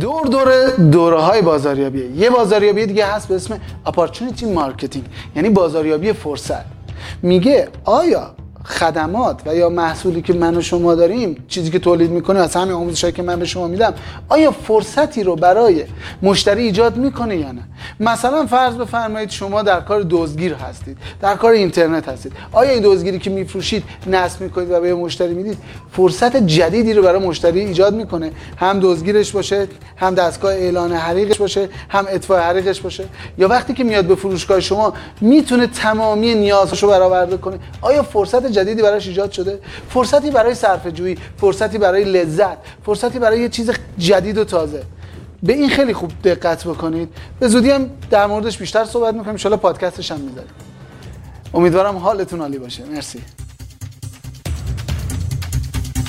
دور دور دوره های بازاریابیه یه بازاریابی دیگه هست به اسم opportunity marketing یعنی بازاریابی فرصت. میگه آیا خدمات و یا محصولی که من و شما داریم چیزی که تولید می‌کنه از همین آموزشایی که من به شما میدم آیا فرصتی رو برای مشتری ایجاد می‌کنه یا نه؟ مثلا فرض بفرمایید شما در کار دزدگیر هستید در کار اینترنت هستید. آیا این دزدگیری که میفروشید نصب می‌کنید و به مشتری می‌دید فرصت جدیدی رو برای مشتری ایجاد می‌کنه؟ هم دزدگیرش باشه هم دستگاه اعلان حریقش باشه هم اطفاء حریقش باشه. یا وقتی که میاد به فروشگاه شما می‌تونه تمامی نیازش رو برآورده کنه؟ آیا فرصت جدیدی براش ایجاد شده؟ فرصتی برای صرفه جویی فرصتی برای لذت فرصتی برای یه چیز جدید و تازه. به این خیلی خوب دقت بکنید. به زودی هم در موردش بیشتر صحبت می‌کنیم. ان پادکستش هم می‌ذاریم. امیدوارم حالتون عالی باشه. مرسی.